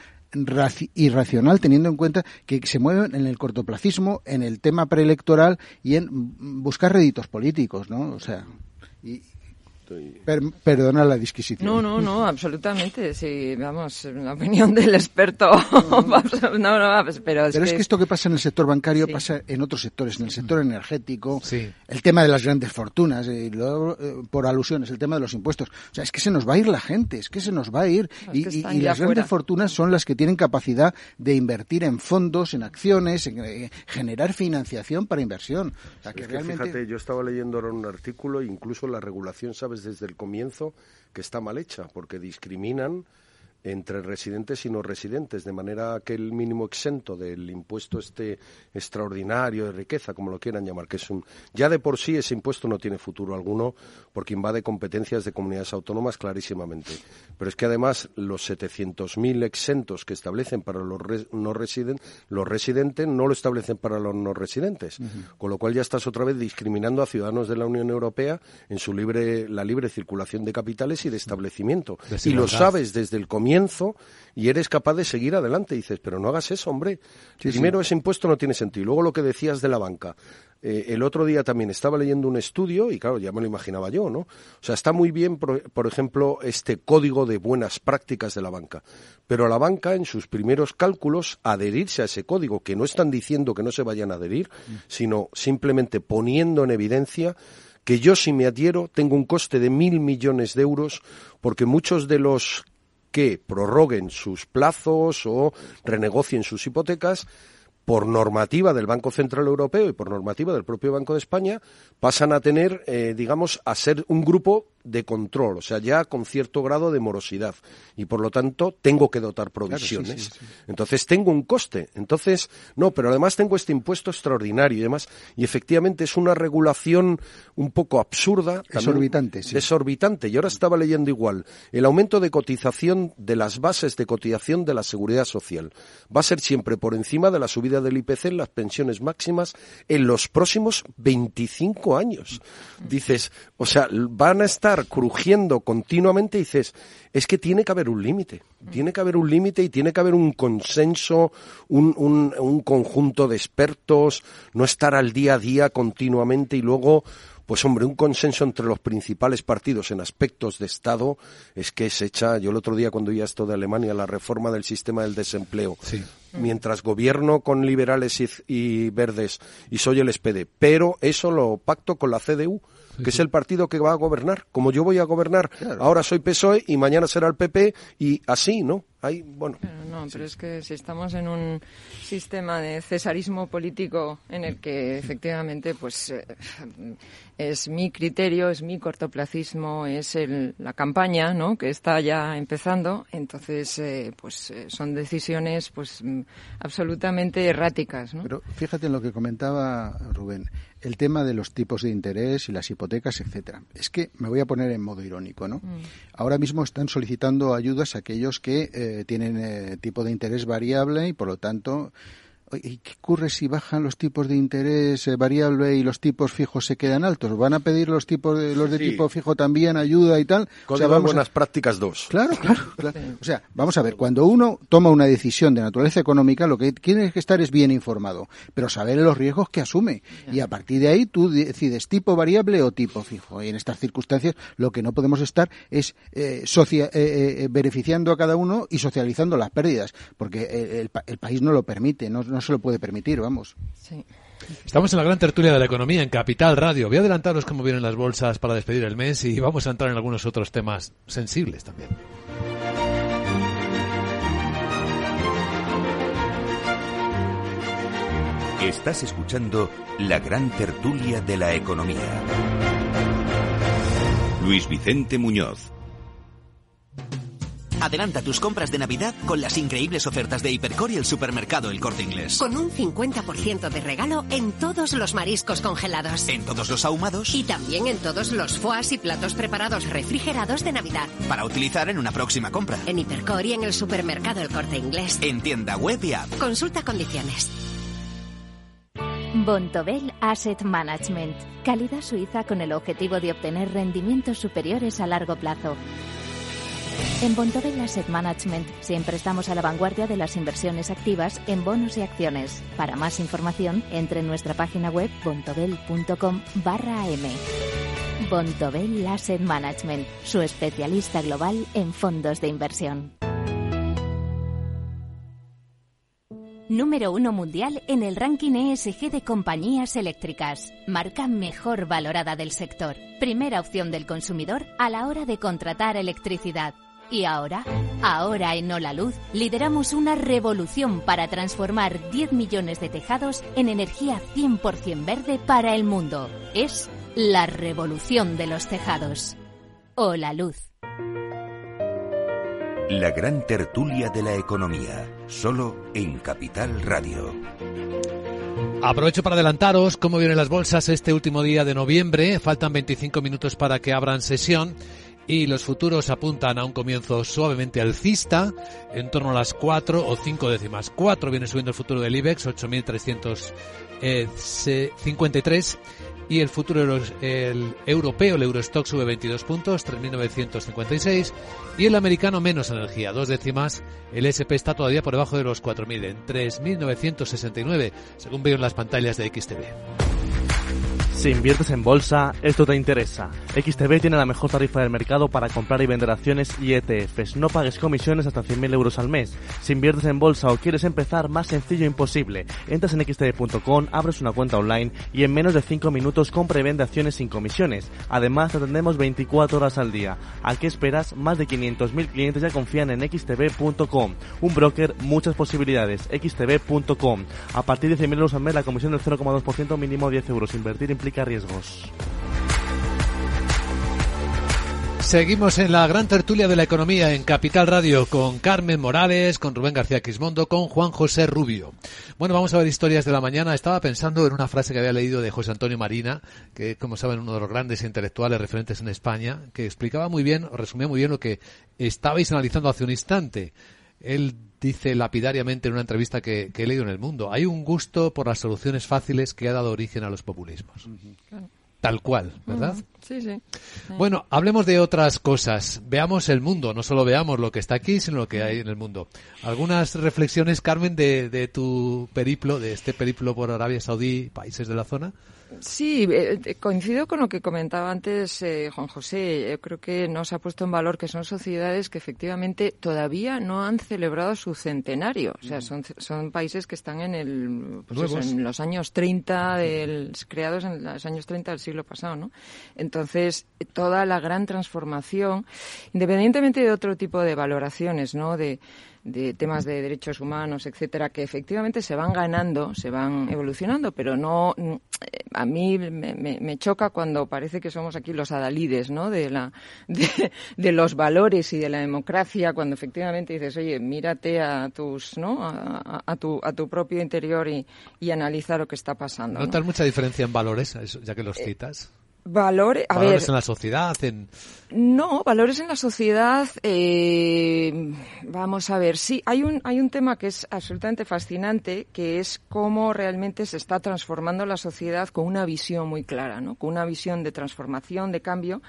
irracional teniendo en cuenta que se mueven en el cortoplacismo, en el tema preelectoral y en buscar réditos políticos, ¿no? O sea, y, perdona la disquisición. No, no, no, absolutamente. Sí, vamos, la opinión del experto. no, no, pues, pero es, que... esto que pasa en el sector bancario pasa en otros sectores, en el sector energético, el tema de las grandes fortunas, y eh, eh, por alusiones, el tema de los impuestos. O sea, es que se nos va a ir la gente, es que se nos va a ir. y, las grandes fortunas son las que tienen capacidad de invertir en fondos, en acciones, en eh, generar financiación para inversión. que fíjate, yo estaba leyendo ahora un artículo, incluso la regulación, ¿sabes? Desde el comienzo que está mal hecha, porque discriminan entre residentes y no residentes, de manera que el mínimo exento del impuesto este extraordinario de riqueza, como lo quieran llamar, que es un ya de por sí ese impuesto no tiene futuro alguno porque invade competencias de comunidades autónomas clarísimamente. Pero es que además los 700.000 exentos que establecen para los no residentes, los residentes no lo establecen para los no residentes, con lo cual ya estás otra vez discriminando a ciudadanos de la Unión Europea en su libre la libre circulación de capitales y de establecimiento. Y lo sabes desde el comienzo y eres capaz de seguir adelante. Y dices, pero no hagas eso, hombre. Primero, ese impuesto no tiene sentido. Luego, lo que decías de la banca. Eh, el otro día también estaba leyendo un estudio y claro, ya me lo imaginaba yo, ¿no? O sea, está muy bien, por, ejemplo, este código de buenas prácticas de la banca, pero la banca en sus primeros cálculos adherirse a ese código, que no están diciendo que no se vayan a adherir, mm. sino simplemente poniendo en evidencia que yo si me adhiero tengo un coste de mil millones de euros porque muchos de los que prorroguen sus plazos o renegocien sus hipotecas por normativa del Banco Central Europeo y por normativa del propio Banco de España, pasan a tener, eh, digamos, a ser un grupo de control, o sea, ya con cierto grado de morosidad. Y por lo tanto, tengo que dotar provisiones. Entonces, tengo un coste. Entonces, no, pero además tengo este impuesto extraordinario y demás. Y efectivamente es una regulación un poco absurda. Desorbitante, sí. Desorbitante. Y ahora estaba leyendo igual. El aumento de cotización de las bases de cotización de la seguridad social va a ser siempre por encima de la subida del IPC en las pensiones máximas en los próximos 25 años. Dices, o sea, van a estar crujiendo continuamente dices, es que tiene que haber un límite, tiene que haber un límite y tiene que haber un consenso, un, un, un conjunto de expertos, no estar al día a día continuamente y luego pues hombre, un consenso entre los principales partidos en aspectos de Estado es que es hecha, yo el otro día cuando oía esto de Alemania, la reforma del sistema del desempleo, mientras gobierno con liberales y, y, verdes y soy el SPD, pero eso lo pacto con la CDU que es el partido que va a gobernar. Como yo voy a gobernar, ahora soy PSOE y mañana será el PP y así, ¿no? Hay, bueno. no, pero es que si estamos en un sistema de cesarismo político en el que efectivamente, pues, eh, es mi criterio, es mi cortoplacismo, es el, la campaña, ¿no? Que está ya empezando, entonces, eh, pues, eh, son decisiones, pues, mm, absolutamente erráticas, ¿no? Pero fíjate en lo que comentaba Rubén el tema de los tipos de interés y las hipotecas, etcétera. Es que me voy a poner en modo irónico, ¿no? Mm. Ahora mismo están solicitando ayudas a aquellos que eh, tienen eh, tipo de interés variable y por lo tanto ¿y qué ocurre si bajan los tipos de interés eh, variable y los tipos fijos se quedan altos? ¿Van a pedir los tipos de, los de tipo fijo también ayuda y tal? o sea, vamos buenas prácticas dos. Claro, claro, O sea, vamos a ver, cuando uno toma una decisión de naturaleza económica, lo que tiene que estar es bien informado, pero saber los riesgos que asume. Y a partir de ahí tú decides tipo variable o tipo fijo. Y en estas circunstancias lo que no podemos estar es eh, socia, eh, beneficiando a cada uno y socializando las pérdidas, porque el, el país no lo permite, no, no se lo puede permitir, vamos. Estamos en la gran tertulia de la economía en Capital Radio. Voy a adelantaros cómo vienen las bolsas para despedir el mes y vamos a entrar en algunos otros temas sensibles también. Estás escuchando la gran tertulia de la economía. Luis Vicente Muñoz. Adelanta tus compras de Navidad con las increíbles ofertas de Hipercor y el supermercado El Corte Inglés. Con un 50% de regalo en todos los mariscos congelados. En todos los ahumados. Y también en todos los foas y platos preparados refrigerados de Navidad. Para utilizar en una próxima compra. En Hipercor y en el supermercado El Corte Inglés. En tienda web y app. Consulta condiciones. Bontobel Asset Management. Calidad suiza con el objetivo de obtener rendimientos superiores a largo plazo. En Bontobel Asset Management siempre estamos a la vanguardia de las inversiones activas en bonos y acciones. Para más información, entre en nuestra página web bontobel.com barra am. Bontobel Asset Management, su especialista global en fondos de inversión. Número uno mundial en el ranking ESG de compañías eléctricas. Marca mejor valorada del sector. Primera opción del consumidor a la hora de contratar electricidad. Y ahora, ahora en Hola Luz, lideramos una revolución para transformar 10 millones de tejados en energía 100% verde para el mundo. Es la revolución de los tejados. Hola Luz. La gran tertulia de la economía, solo en Capital Radio. Aprovecho para adelantaros cómo vienen las bolsas este último día de noviembre. Faltan 25 minutos para que abran sesión y los futuros apuntan a un comienzo suavemente alcista, en torno a las 4 o 5 décimas. 4 viene subiendo el futuro del IBEX, 8.353 y el futuro el europeo, el Eurostock sube 22 puntos, 3.956 y el americano menos energía, dos décimas, el SP está todavía por debajo de los 4.000 en 3.969 según veo en las pantallas de XTV. Si inviertes en bolsa, esto te interesa. XTB tiene la mejor tarifa del mercado para comprar y vender acciones y ETFs. No pagues comisiones hasta 100.000 euros al mes. Si inviertes en bolsa o quieres empezar, más sencillo imposible. Entras en xtb.com, abres una cuenta online y en menos de 5 minutos compra y vende acciones sin comisiones. Además, te atendemos 24 horas al día. ¿A qué esperas? Más de 500.000 clientes ya confían en xtb.com. Un broker, muchas posibilidades. xtb.com. A partir de 100.000 euros al mes, la comisión del 0,2% mínimo 10 euros. Invertir implica riesgos. Seguimos en la gran tertulia de la economía en Capital Radio con Carmen Morales, con Rubén García Quismondo, con Juan José Rubio. Bueno, vamos a ver historias de la mañana. Estaba pensando en una frase que había leído de José Antonio Marina, que como saben uno de los grandes intelectuales referentes en España, que explicaba muy bien, o resumía muy bien lo que estabais analizando hace un instante. Él dice lapidariamente en una entrevista que, he leído en El Mundo, hay un gusto por las soluciones fáciles que ha dado origen a los populismos. Tal cual, ¿verdad? sí, sí, Bueno, hablemos de otras cosas. Veamos el mundo, no solo veamos lo que está aquí, sino lo que hay en el mundo. Algunas reflexiones, Carmen, de, de tu periplo, de este periplo por Arabia Saudí, países de la zona. Sí, eh, eh, coincido con lo que comentaba antes eh, Juan José. Yo creo que no se ha puesto en valor que son sociedades que efectivamente todavía no han celebrado su centenario. O sea, mm. son, son países que están en el pues en los años 30 del, creados en los años 30 del siglo pasado, ¿no? Entonces, toda la gran transformación, independientemente de otro tipo de valoraciones, ¿no? De de temas de derechos humanos, etcétera, que efectivamente se van ganando, se van evolucionando, pero no mm, a mí me, choca cuando parece que somos aquí los adalides, ¿no? De la de, los valores y de la democracia, cuando efectivamente dices, oye, mírate a tus, ¿no? A, tu a tu propio interior y, y analiza lo que está pasando. ¿Notas mucha diferencia en valores, ya que los citas? Valores, a valores ver, en la sociedad, en... No, valores en la sociedad. Eh, vamos a ver, sí, hay un hay un tema que es absolutamente fascinante, que es cómo realmente se está transformando la sociedad con una visión muy clara, ¿no? Con una visión de transformación, de cambio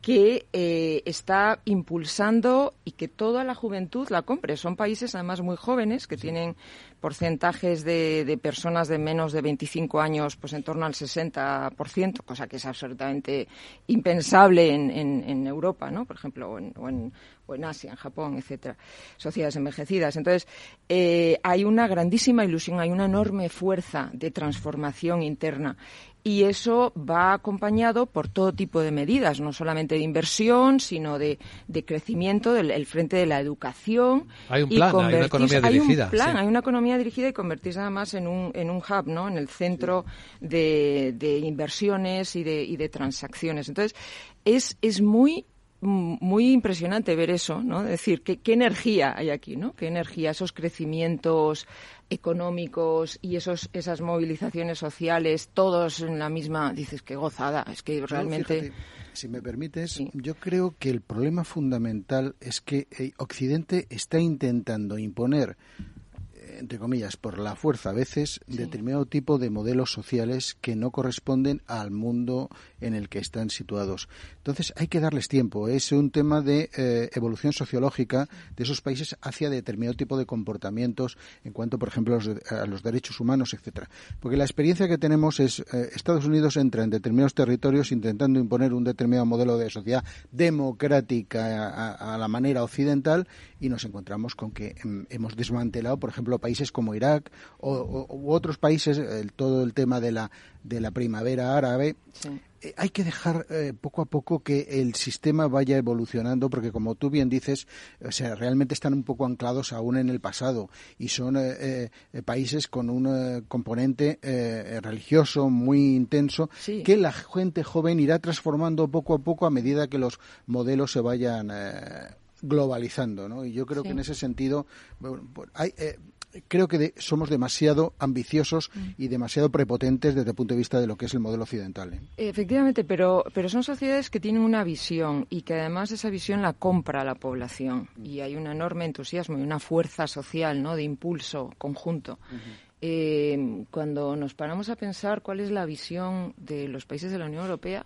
que eh, está impulsando y que toda la juventud la compre. Son países además muy jóvenes que tienen porcentajes de, de, personas de menos de 25 años pues en torno al 60%, cosa que es absolutamente impensable en, en, en Europa, ¿no? Por ejemplo, o en, o en, o en Asia, en Japón, etcétera, sociedades envejecidas. Entonces, eh, hay una grandísima ilusión, hay una enorme fuerza de transformación interna y eso va acompañado por todo tipo de medidas, no solamente de inversión, sino de, de crecimiento del el frente de la educación. Hay un plan, hay una economía dirigida. Hay un plan, sí. hay una economía dirigida y convertirse además en un, en un hub, ¿no? En el centro de, de inversiones y de, y de transacciones. Entonces, es, es muy muy impresionante ver eso, ¿no? Es decir, ¿qué, qué energía hay aquí, ¿no? Qué energía, esos crecimientos económicos y esos esas movilizaciones sociales, todos en la misma, dices, qué gozada, es que realmente... Fíjate, si me permites, sí. yo creo que el problema fundamental es que eh, Occidente está intentando imponer entre comillas, por la fuerza a veces, sí. determinado tipo de modelos sociales que no corresponden al mundo en el que están situados. Entonces hay que darles tiempo. Es un tema de eh, evolución sociológica de esos países hacia determinado tipo de comportamientos en cuanto, por ejemplo, a los, a los derechos humanos, etcétera. Porque la experiencia que tenemos es eh, Estados Unidos entra en determinados territorios intentando imponer un determinado modelo de sociedad democrática a, la manera occidental y nos encontramos con que mm, hemos desmantelado, por ejemplo, países como Irak o, o u otros países, el, todo el tema de la, de la primavera árabe. Sí. Eh, hay que dejar eh, poco a poco que el sistema vaya evolucionando, porque como tú bien dices, o sea, realmente están un poco anclados aún en el pasado y son eh, países con un componente religioso muy intenso sí. que la gente joven irá transformando poco a poco a medida que los modelos se vayan globalizando, ¿no? Y yo creo sí. que en ese sentido bueno, hay, eh, creo que de, somos demasiado ambiciosos mm. y demasiado prepotentes desde el punto de vista de lo que es el modelo occidental. ¿eh? Efectivamente, pero, pero son sociedades que tienen una visión y que además esa visión la compra la población mm. y hay un enorme entusiasmo y una fuerza social, ¿no? De impulso conjunto. Uh -huh. eh, cuando nos paramos a pensar cuál es la visión de los países de la Unión Europea,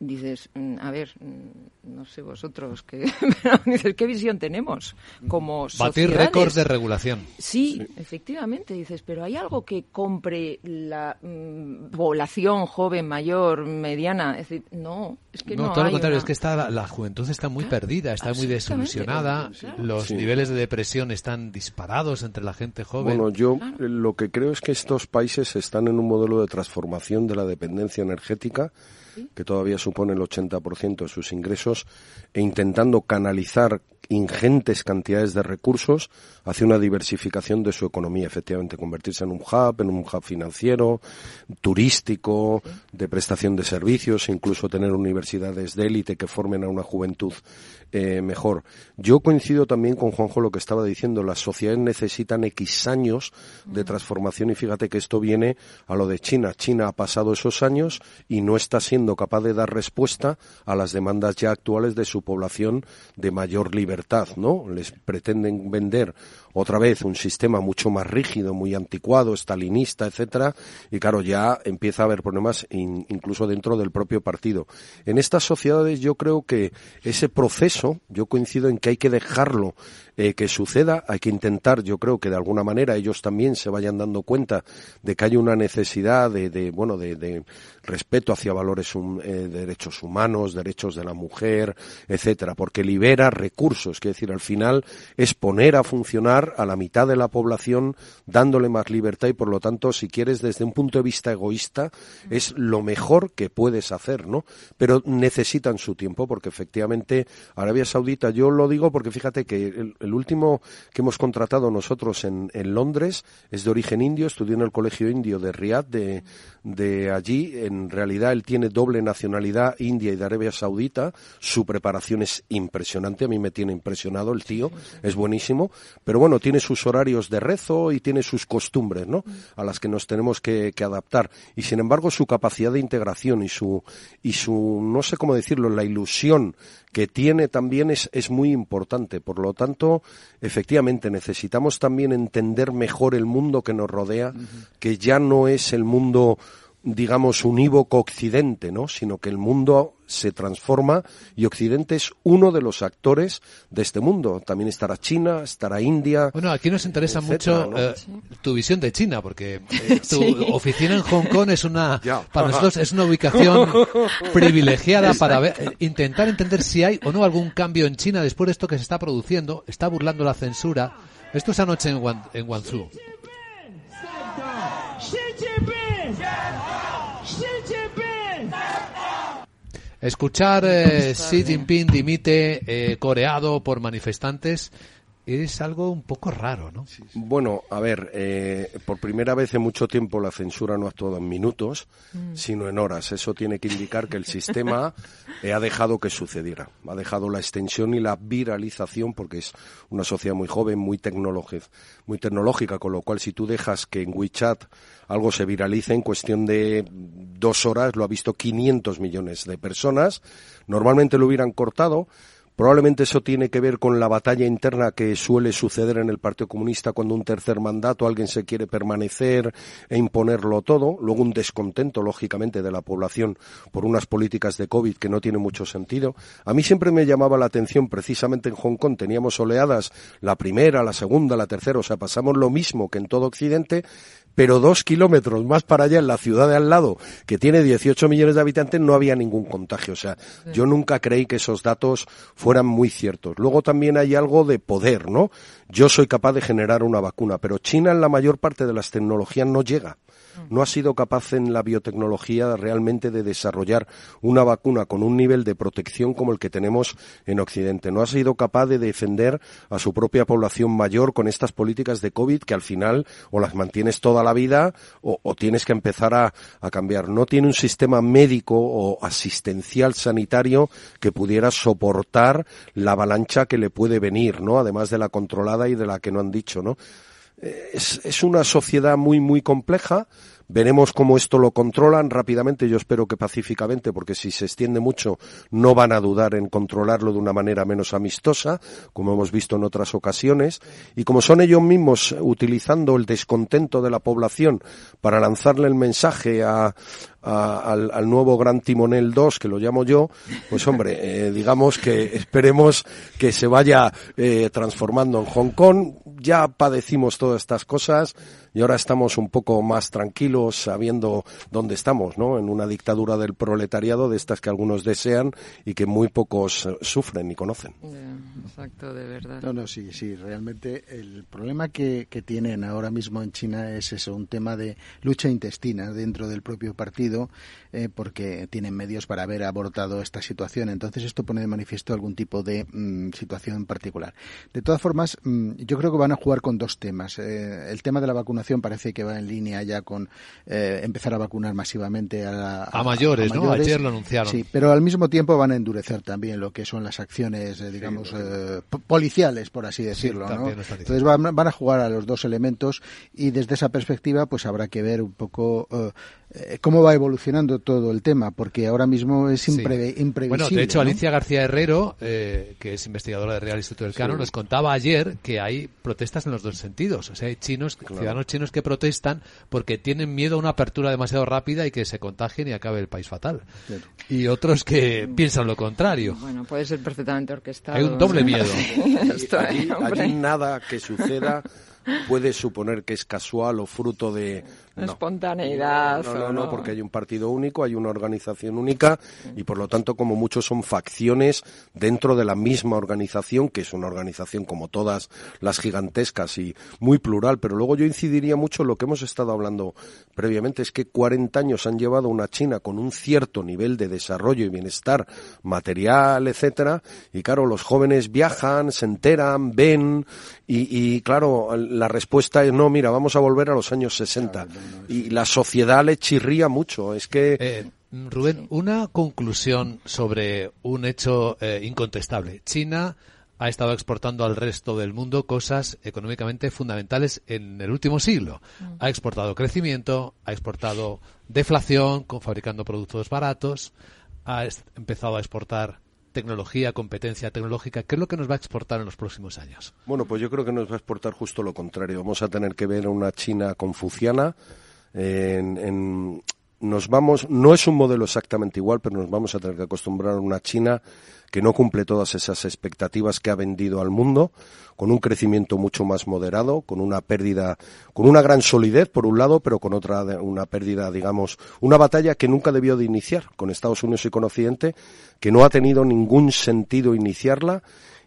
dices, mm, a ver, mm, no sé vosotros, ¿qué, dices, ¿qué visión tenemos como Batir récords de regulación. Sí, sí, efectivamente, dices, pero ¿hay algo que compre la mmm, población joven, mayor, mediana? Es decir, no, es que no, no todo lo contrario, una... es que está, la, la, juventud está muy perdida, está muy desilusionada, claro. los sí. niveles de depresión están disparados entre la gente joven. Bueno, yo claro. lo que creo es que estos países están en un modelo de transformación de la dependencia energética que todavía supone el 80% de sus ingresos, e intentando canalizar ingentes cantidades de recursos hacia una diversificación de su economía, efectivamente, convertirse en un hub, en un hub financiero, turístico, de prestación de servicios, incluso tener universidades de élite que formen a una juventud eh, mejor. Yo coincido también con Juanjo lo que estaba diciendo, las sociedades necesitan X años de transformación y fíjate que esto viene a lo de China. China ha pasado esos años y no está siendo capaz de dar respuesta a las demandas ya actuales de su población de mayor libertad, ¿no? Les pretenden vender otra vez un sistema mucho más rígido, muy anticuado, estalinista, etcétera, y claro, ya empieza a haber problemas in, incluso dentro del propio partido. En estas sociedades yo creo que ese proceso, yo coincido en que hay que dejarlo eh, que suceda, hay que intentar, yo creo que de alguna manera ellos también se vayan dando cuenta de que hay una necesidad de, bueno, de, de, respeto hacia valores eh, derechos humanos, derechos de la mujer, etcétera, porque libera recursos, es decir, al final es poner a funcionar a la mitad de la población dándole más libertad y por lo tanto, si quieres desde un punto de vista egoísta, es lo mejor que puedes hacer, ¿no? Pero necesitan su tiempo porque efectivamente Arabia Saudita, yo lo digo porque fíjate que el, el último que hemos contratado nosotros en, en, Londres es de origen indio, estudió en el colegio indio de Riyadh, de, de allí. En realidad él tiene doble nacionalidad india y de Arabia Saudita. Su preparación es impresionante, a mí me tiene impresionado el tío, es buenísimo. Pero bueno, bueno, tiene sus horarios de rezo y tiene sus costumbres, ¿no? A las que nos tenemos que, que adaptar. Y sin embargo, su capacidad de integración y su, y su, no sé cómo decirlo, la ilusión que tiene también es, es muy importante. Por lo tanto, efectivamente, necesitamos también entender mejor el mundo que nos rodea, que ya no es el mundo digamos, unívoco Occidente, ¿no? Sino que el mundo se transforma y Occidente es uno de los actores de este mundo. También estará China, estará India. Bueno, aquí nos interesa mucho eh, tu visión de China, porque eh, tu oficina en Hong Kong es una, para nosotros es una ubicación privilegiada para ver, intentar entender si hay o no algún cambio en China después de esto que se está produciendo. Está burlando la censura. Esto es anoche en, en Guangzhou. Escuchar eh, Xi Jinping dimite eh, coreado por manifestantes es algo un poco raro, ¿no? Bueno, a ver, eh, por primera vez en mucho tiempo la censura no ha actuado en minutos, mm. sino en horas. Eso tiene que indicar que el sistema ha dejado que sucediera. Ha dejado la extensión y la viralización, porque es una sociedad muy joven, muy, muy tecnológica, con lo cual si tú dejas que en WeChat algo se viralice en cuestión de dos horas, lo ha visto 500 millones de personas. Normalmente lo hubieran cortado Probablemente eso tiene que ver con la batalla interna que suele suceder en el Partido Comunista cuando un tercer mandato alguien se quiere permanecer e imponerlo todo. Luego un descontento, lógicamente, de la población por unas políticas de COVID que no tienen mucho sentido. A mí siempre me llamaba la atención, precisamente en Hong Kong teníamos oleadas, la primera, la segunda, la tercera, o sea, pasamos lo mismo que en todo Occidente, pero dos kilómetros más para allá, en la ciudad de al lado, que tiene 18 millones de habitantes, no había ningún contagio. O sea, yo nunca creí que esos datos fueran muy ciertos. Luego también hay algo de poder, ¿no? Yo soy capaz de generar una vacuna, pero China en la mayor parte de las tecnologías no llega no ha sido capaz en la biotecnología realmente de desarrollar una vacuna con un nivel de protección como el que tenemos en Occidente. No ha sido capaz de defender a su propia población mayor con estas políticas de COVID que al final o las mantienes toda la vida o, tienes que empezar a, a cambiar. No tiene un sistema médico o asistencial sanitario que pudiera soportar la avalancha que le puede venir, ¿no? Además de la controlada y de la que no han dicho, ¿no? Es, es una sociedad muy, muy compleja. Veremos cómo esto lo controlan rápidamente, yo espero que pacíficamente, porque si se extiende mucho no van a dudar en controlarlo de una manera menos amistosa, como hemos visto en otras ocasiones, y como son ellos mismos utilizando el descontento de la población para lanzarle el mensaje a, al, nuevo Gran Timonel 2, que lo llamo yo, pues hombre, eh, digamos que esperemos que se vaya eh, transformando en Hong Kong. Ya padecimos todas estas cosas y ahora estamos un poco más tranquilos sabiendo dónde estamos, ¿no? En una dictadura del proletariado de estas que algunos desean y que muy pocos eh, sufren y conocen. exacto, de verdad. No, no, sí, sí, realmente el problema que, que tienen ahora mismo en China es eso, un tema de lucha intestina dentro del propio partido eh, porque tienen medios para haber abortado esta situación. Entonces esto pone de manifiesto algún tipo de mm, situación particular. De todas formas, mm, yo creo que van a jugar con dos temas. Eh, el tema de la vacunación parece que va en línea ya con eh, empezar a vacunar masivamente a, a, mayores, ¿no? Ayer lo anunciaron. Sí, pero al mismo tiempo van a endurecer también lo que son las acciones, digamos, policiales, por así decirlo. Entonces van, van, a jugar a los dos elementos y desde esa perspectiva, pues habrá que ver un poco cómo va evolucionando todo el tema, porque ahora mismo es imprevisible. Bueno, de hecho, Alicia García Herrero, eh, que es investigadora del Real Instituto del Cano, nos contaba ayer que hay protestas en los dos sentidos. O sea, hay chinos, ciudadanos chinos que protestan porque tienen miedo a una apertura demasiado rápida y que se contagien y acabe el país fatal. Y otros que piensan lo contrario. Bueno, puede ser perfectamente orquestado. Hay un doble miedo. allí nada que suceda puede suponer que es casual o fruto de espontaneidad. No, no, no, porque hay un partido único, hay una organización única y por lo tanto como muchos son facciones dentro de la misma organización, que es una organización como todas las gigantescas y muy plural, pero luego yo incidiría mucho en lo que hemos estado hablando previamente, es que 40 años han llevado una China con un cierto nivel de desarrollo y bienestar material, etcétera, y claro, los jóvenes viajan, se enteran, ven y, y claro, la respuesta es no, mira, vamos a volver a los años 60. Y la sociedad le chirría mucho. Es que. Eh, Rubén, una conclusión sobre un hecho eh, incontestable. China ha estado exportando al resto del mundo cosas económicamente fundamentales en el último siglo. Mm. Ha exportado crecimiento, ha exportado deflación, con, fabricando productos baratos, ha empezado a exportar tecnología, competencia tecnológica. ¿Qué es lo que nos va a exportar en los próximos años? Bueno, pues yo creo que nos va a exportar justo lo contrario. Vamos a tener que ver una China confuciana en nos vamos, no es un modelo exactamente igual, pero nos vamos a tener que acostumbrar a una China que no cumple todas esas expectativas que ha vendido al mundo, con un crecimiento mucho más moderado, con una pérdida, con una gran solidez por un lado, pero con otra una pérdida, digamos, una batalla que nunca debió de iniciar con Estados Unidos y con Occidente, que no ha tenido ningún sentido iniciarla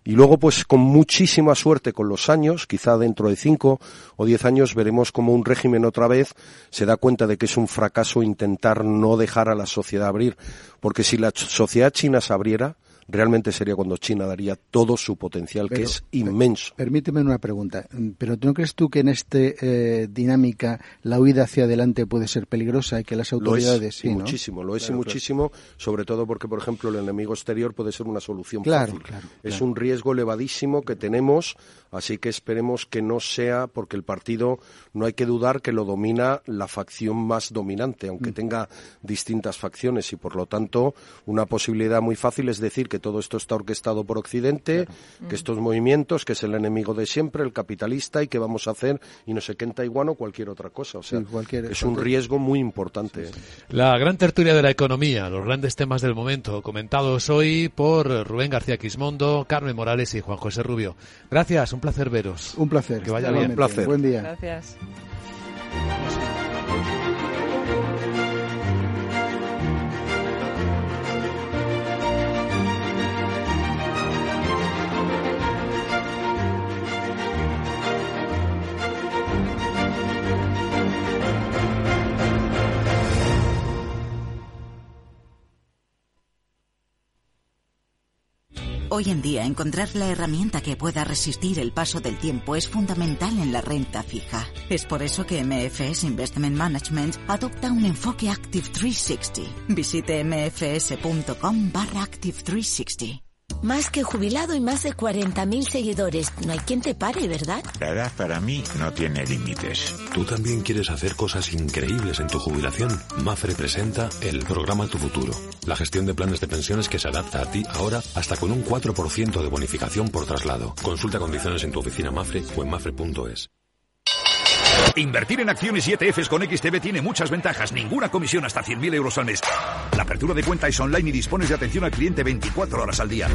y luego, pues con muchísima suerte con los años, quizá dentro de cinco o diez años veremos como un régimen otra vez se da cuenta de que es un fracaso intentar no dejar a la sociedad abrir. Porque si la sociedad china se abriera, realmente sería cuando China daría todo su potencial, que es inmenso. Permíteme una pregunta, pero ¿no crees tú que en esta eh, dinámica la huida hacia adelante puede ser peligrosa y que las autoridades... sí, muchísimo, lo es y muchísimo, sobre todo porque, por ejemplo, el enemigo exterior puede ser una solución fácil. es un riesgo elevadísimo que tenemos, así que esperemos que no sea, porque el partido no hay que dudar que lo domina la facción más dominante, aunque mm. tenga distintas facciones y, por lo tanto, una posibilidad muy fácil es decir que todo esto está orquestado por Occidente, que estos movimientos, que es el enemigo de siempre, el capitalista, y que vamos a hacer, y no sé qué en Taiwán o cualquier otra cosa. O sea, es un riesgo muy importante. La gran tertulia de la economía, los grandes temas del momento, comentados hoy por Rubén García Quismondo, Carmen Morales y Juan José Rubio. Gracias, un placer veros. Un placer. Que vaya bien. Un placer. Buen día. Gracias. Hoy en día encontrar la herramienta que pueda resistir el paso del tiempo es fundamental en la renta fija. Es por eso que MFS Investment Management adopta un enfoque Active 360. Visite mfs.com barra Active 360. Más que jubilado y más de 40.000 seguidores. No hay quien te pare, ¿verdad? La edad para mí no tiene límites. ¿Tú también quieres hacer cosas increíbles en tu jubilación? Mafre presenta el programa Tu Futuro. La gestión de planes de pensiones que se adapta a ti ahora hasta con un 4% de bonificación por traslado. Consulta condiciones en tu oficina Mafre o en mafre.es. Invertir en acciones y ETFs con XTB tiene muchas ventajas, ninguna comisión hasta 100.000 euros al mes. La apertura de cuenta es online y dispones de atención al cliente 24 horas al día.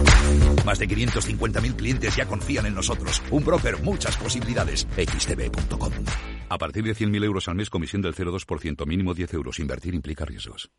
Más de 550.000 clientes ya confían en nosotros. Un broker, muchas posibilidades. XTB.com. A partir de 100.000 euros al mes, comisión del 0,2%, mínimo 10 euros. Invertir implica riesgos.